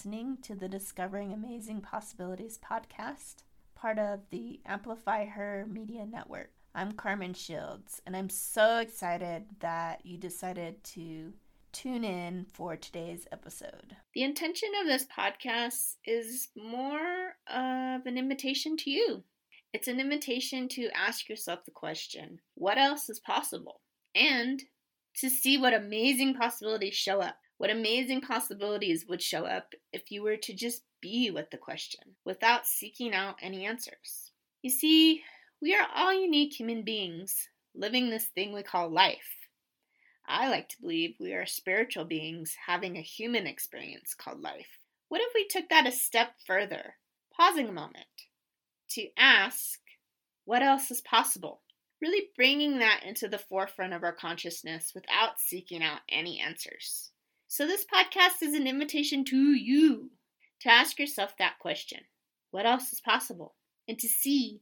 listening to the Discovering Amazing Possibilities podcast, part of the Amplify Her Media Network. I'm Carmen Shields, and I'm so excited that you decided to tune in for today's episode. The intention of this podcast is more of an invitation to you. It's an invitation to ask yourself the question what else is possible? And to see what amazing possibilities show up. What amazing possibilities would show up if you were to just be with the question without seeking out any answers. You see, we are all unique human beings living this thing we call life. I like to believe we are spiritual beings having a human experience called life. What if we took that a step further, pausing a moment to ask what else is possible? Really bringing that into the forefront of our consciousness without seeking out any answers. So, this podcast is an invitation to you to ask yourself that question what else is possible? And to see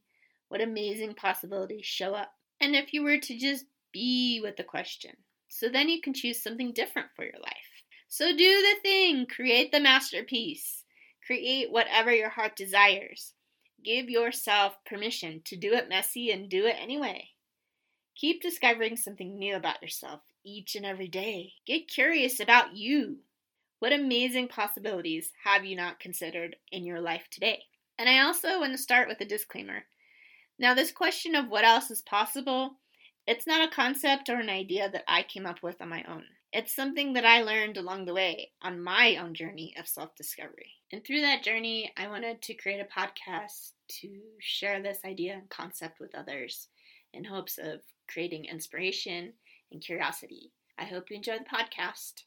what amazing possibilities show up. And if you were to just be with the question, so then you can choose something different for your life. So, do the thing, create the masterpiece, create whatever your heart desires. Give yourself permission to do it messy and do it anyway. Keep discovering something new about yourself each and every day. Get curious about you. What amazing possibilities have you not considered in your life today? And I also want to start with a disclaimer. Now, this question of what else is possible, it's not a concept or an idea that I came up with on my own. It's something that I learned along the way on my own journey of self discovery. And through that journey, I wanted to create a podcast to share this idea and concept with others in hopes of creating inspiration and curiosity. I hope you enjoy the podcast.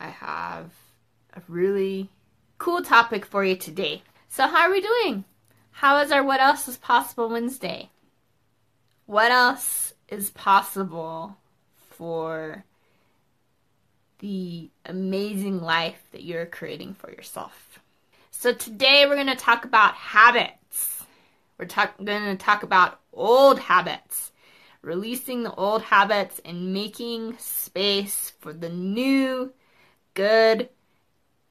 I have a really cool topic for you today. So, how are we doing? How is our What Else is Possible Wednesday? What else is possible for the amazing life that you're creating for yourself? So, today we're going to talk about habits. We're talk- going to talk about old habits releasing the old habits and making space for the new, good,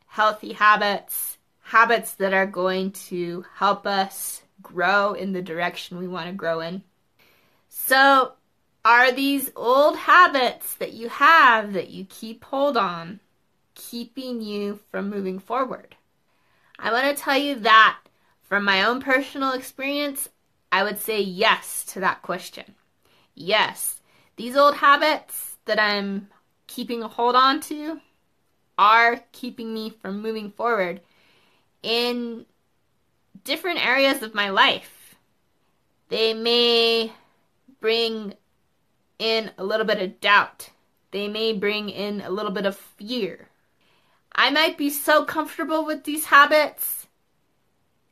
healthy habits, habits that are going to help us grow in the direction we want to grow in. So, are these old habits that you have that you keep hold on keeping you from moving forward? I want to tell you that from my own personal experience, I would say yes to that question yes, these old habits that I'm keeping a hold on to are keeping me from moving forward in different areas of my life. They may bring in a little bit of doubt. They may bring in a little bit of fear. I might be so comfortable with these habits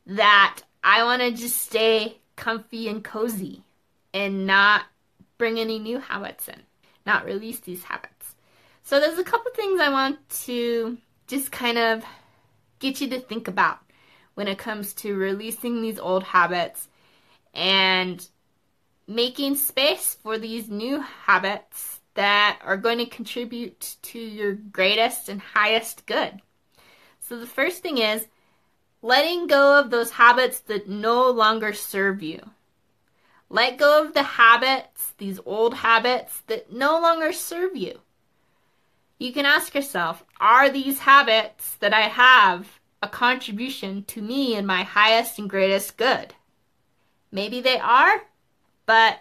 that I want to just stay comfy and cozy and not bring any new habits in, not release these habits. So there's a couple things I want to just kind of get you to think about when it comes to releasing these old habits and making space for these new habits that are going to contribute to your greatest and highest good. So the first thing is letting go of those habits that no longer serve you. Let go of the habits, these old habits that no longer serve you. You can ask yourself Are these habits that I have a contribution to me and my highest and greatest good? Maybe they are, but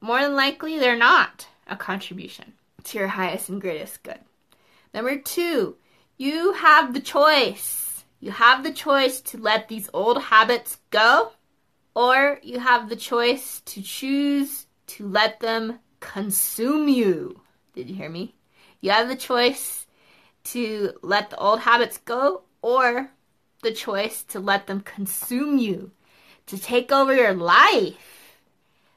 more than likely they're not a contribution to your highest and greatest good. Number two, you have the choice. You have the choice to let these old habits go or you have the choice to choose to let them consume you. Did you hear me? You have the choice to let the old habits go or the choice to let them consume you, to take over your life.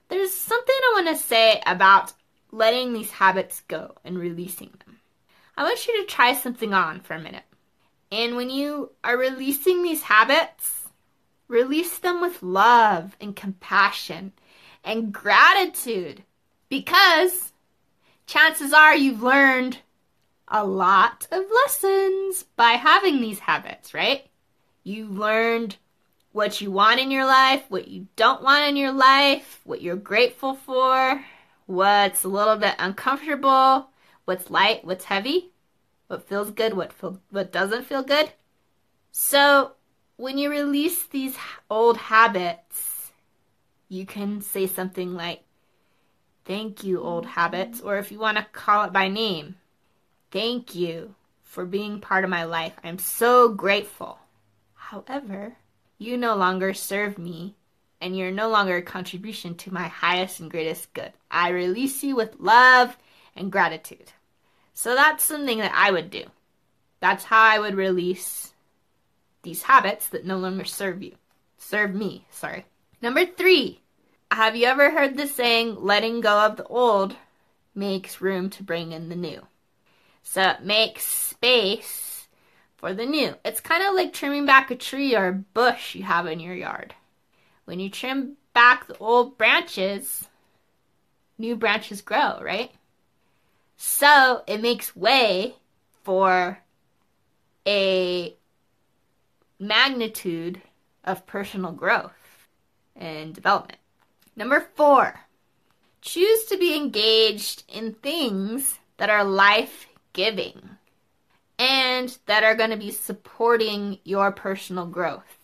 There's something I want to say about letting these habits go and releasing them. I want you to try something on for a minute. And when you are releasing these habits, Release them with love and compassion and gratitude because chances are you've learned a lot of lessons by having these habits, right? You learned what you want in your life, what you don't want in your life, what you're grateful for, what's a little bit uncomfortable, what's light, what's heavy, what feels good, what feel, what doesn't feel good. So, when you release these old habits, you can say something like, Thank you, old habits, or if you want to call it by name, Thank you for being part of my life. I'm so grateful. However, you no longer serve me, and you're no longer a contribution to my highest and greatest good. I release you with love and gratitude. So that's something that I would do. That's how I would release these habits that no longer serve you. Serve me, sorry. Number three, have you ever heard the saying, letting go of the old makes room to bring in the new? So it makes space for the new. It's kind of like trimming back a tree or a bush you have in your yard. When you trim back the old branches, new branches grow, right? So it makes way for a magnitude of personal growth and development. Number four, choose to be engaged in things that are life giving and that are going to be supporting your personal growth.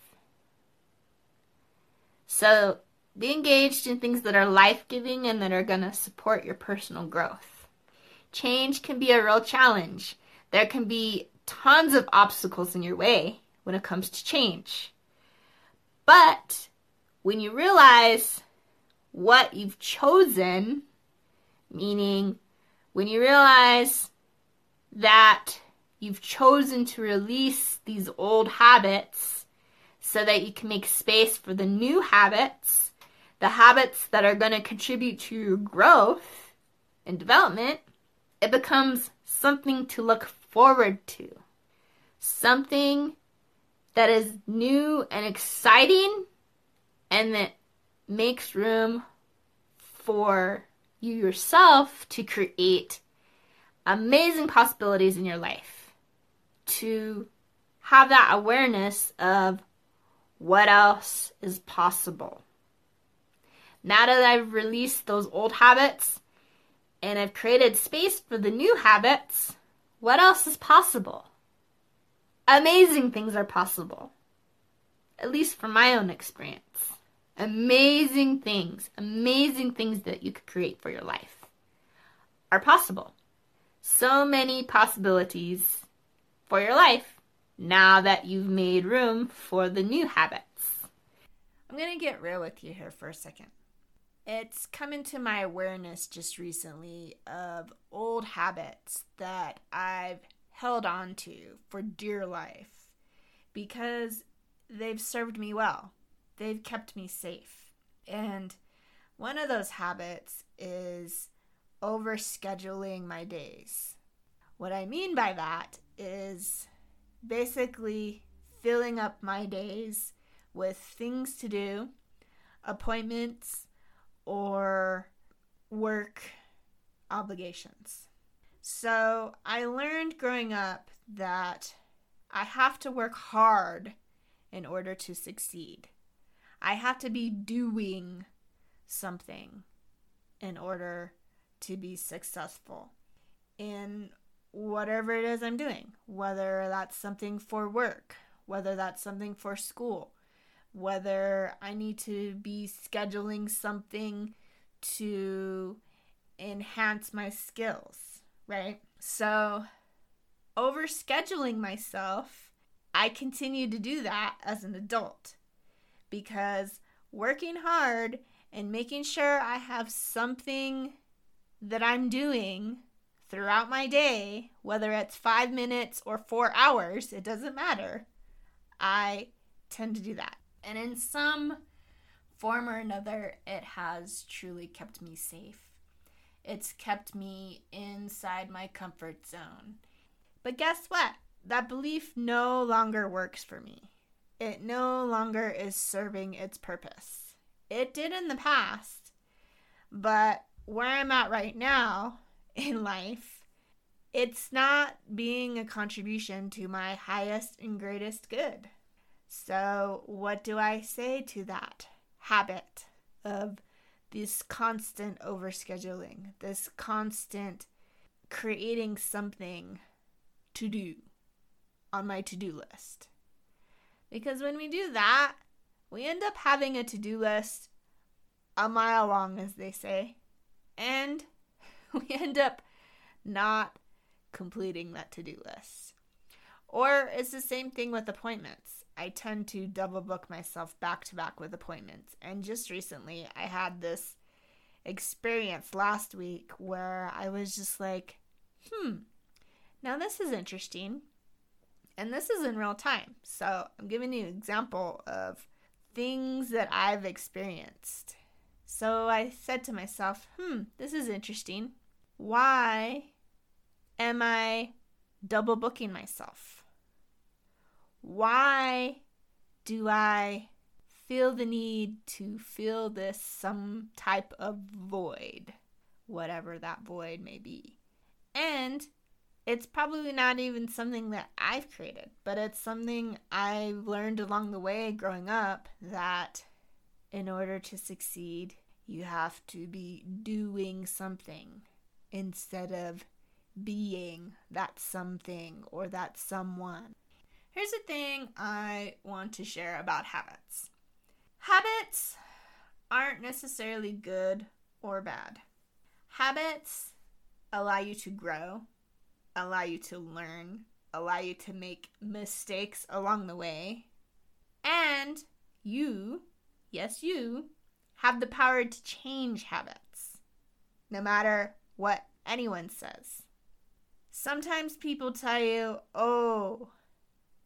So be engaged in things that are life giving and that are going to support your personal growth. Change can be a real challenge. There can be tons of obstacles in your way when it comes to change. But when you realize what you've chosen, meaning when you realize that You've chosen to release these old habits so that you can make space for the new habits, the habits that are going to contribute to your growth and development. It becomes something to look forward to, something that is new and exciting and that makes room for you yourself to create amazing possibilities in your life to have that awareness of what else is possible. Now that I've released those old habits and I've created space for the new habits, what else is possible? Amazing things are possible. At least from my own experience. Amazing things, amazing things that you could create for your life are possible. So many possibilities for your life now that you've made room for the new habits. I'm going to get real with you here for a second. It's come into my awareness just recently of old habits that I've held on to for dear life because they've served me well. They've kept me safe. And one of those habits is overscheduling my days. What I mean by that is basically filling up my days with things to do, appointments, or work obligations. So I learned growing up that I have to work hard in order to succeed. I have to be doing something in order to be successful. In whatever it is I'm doing, whether that's something for work, whether that's something for school, whether I need to be scheduling something to enhance my skills, right? So, over scheduling myself, I continue to do that as an adult because working hard and making sure I have something that I'm doing throughout my day, whether it's five minutes or four hours, it doesn't matter. I tend to do that. And in some form or another, it has truly kept me safe. It's kept me inside my comfort zone. But guess what? That belief no longer works for me. It no longer is serving its purpose. It did in the past, but where I'm at right now, in life, it's not being a contribution to my highest and greatest good. So, what do I say to that habit of this constant overscheduling, this constant creating something to do on my to do list? Because when we do that, we end up having a to do list a mile long, as they say, and we end up not completing that to do list. Or it's the same thing with appointments. I tend to double book myself back to back with appointments. And just recently, I had this experience last week where I was just like, hmm, now this is interesting. And this is in real time. So I'm giving you an example of things that I've experienced. So I said to myself, hmm, this is interesting. Why am I double booking myself? Why do I feel the need to fill this some type of void, whatever that void may be? And it's probably not even something that I've created, but it's something I've learned along the way growing up that in order to succeed, you have to be doing something instead of being that something or that someone. Here's the thing I want to share about habits habits aren't necessarily good or bad. Habits allow you to grow, allow you to learn, allow you to make mistakes along the way, and you, yes, you, have the power to change habits, no matter what anyone says. Sometimes people tell you, oh,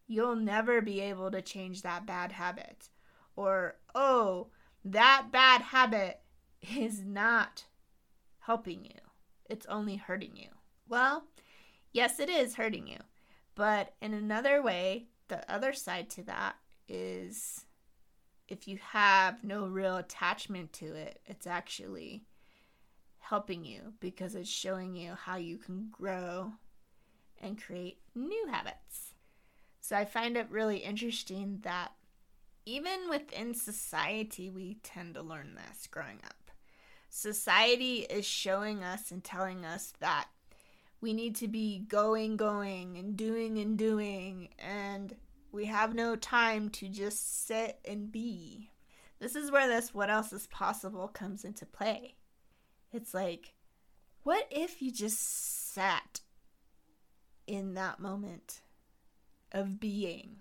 you'll never be able to change that bad habit. Or, oh, that bad habit is not helping you, it's only hurting you. Well, yes, it is hurting you. But in another way, the other side to that is if you have no real attachment to it, it's actually helping you because it's showing you how you can grow and create new habits. So I find it really interesting that even within society, we tend to learn this growing up. Society is showing us and telling us that we need to be going, going, and doing and doing, and we have no time to just sit and be. This is where this what else is possible comes into play. It's like, what if you just sat in that moment of being,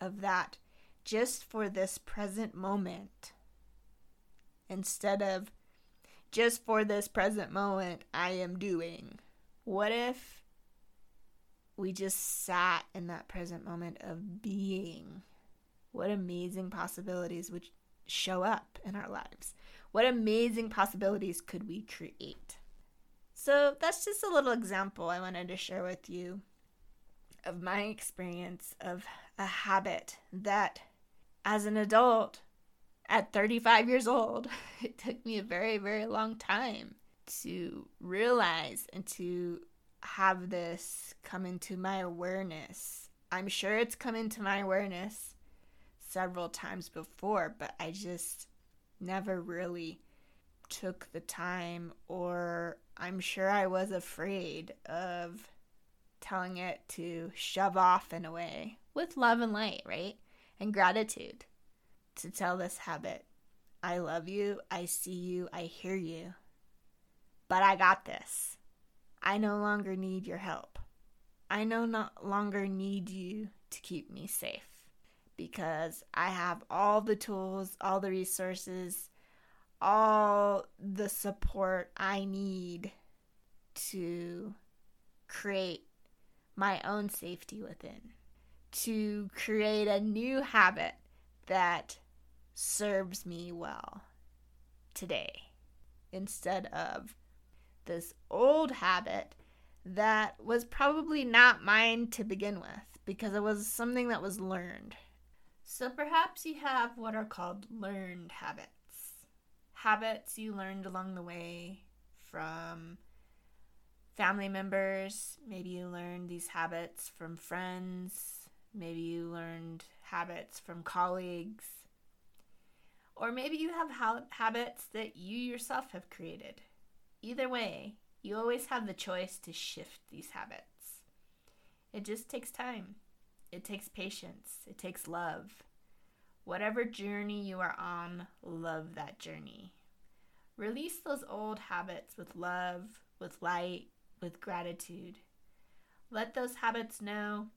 of that just for this present moment, instead of just for this present moment, I am doing? What if we just sat in that present moment of being? What amazing possibilities would show up in our lives? What amazing possibilities could we create? So, that's just a little example I wanted to share with you of my experience of a habit that, as an adult, at 35 years old, it took me a very, very long time to realize and to have this come into my awareness. I'm sure it's come into my awareness several times before, but I just never really took the time, or I'm sure I was afraid of telling it to shove off in a way with love and light, right? And gratitude to tell this habit I love you, I see you, I hear you, but I got this. I no longer need your help. I no longer need you to keep me safe because I have all the tools, all the resources, all the support I need to create my own safety within, to create a new habit that serves me well today instead of this old habit that was probably not mine to begin with because it was something that was learned. So perhaps you have what are called learned habits. Habits you learned along the way from family members. Maybe you learned these habits from friends. Maybe you learned habits from colleagues. Or maybe you have ha- habits that you yourself have created. Either way, you always have the choice to shift these habits. It just takes time. It takes patience. It takes love. Whatever journey you are on, love that journey. Release those old habits with love, with light, with gratitude. Let those habits know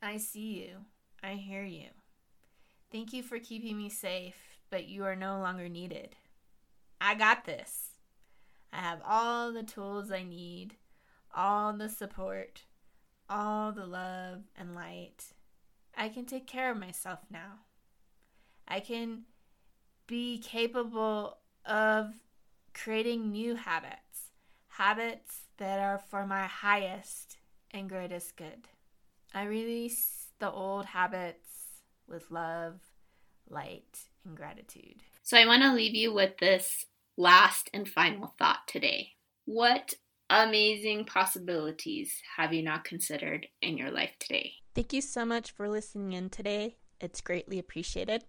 I see you, I hear you. Thank you for keeping me safe, but you are no longer needed. I got this. I have all the tools I need, all the support, all the love and light. I can take care of myself now. I can be capable of creating new habits, habits that are for my highest and greatest good. I release the old habits with love, light, and gratitude. So I want to leave you with this last and final thought today. What amazing possibilities have you not considered in your life today? Thank you so much for listening in today. It's greatly appreciated.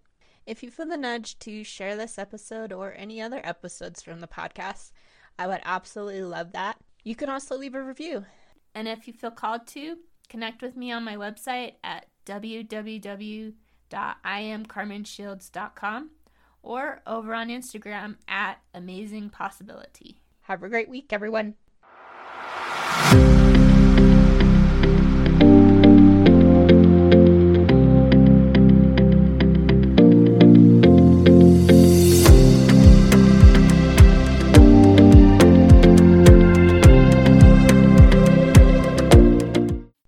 If you feel the nudge to share this episode or any other episodes from the podcast, I would absolutely love that. You can also leave a review. And if you feel called to, connect with me on my website at www.iamcarmenshields.com or over on Instagram at Amazing Possibility. Have a great week, everyone.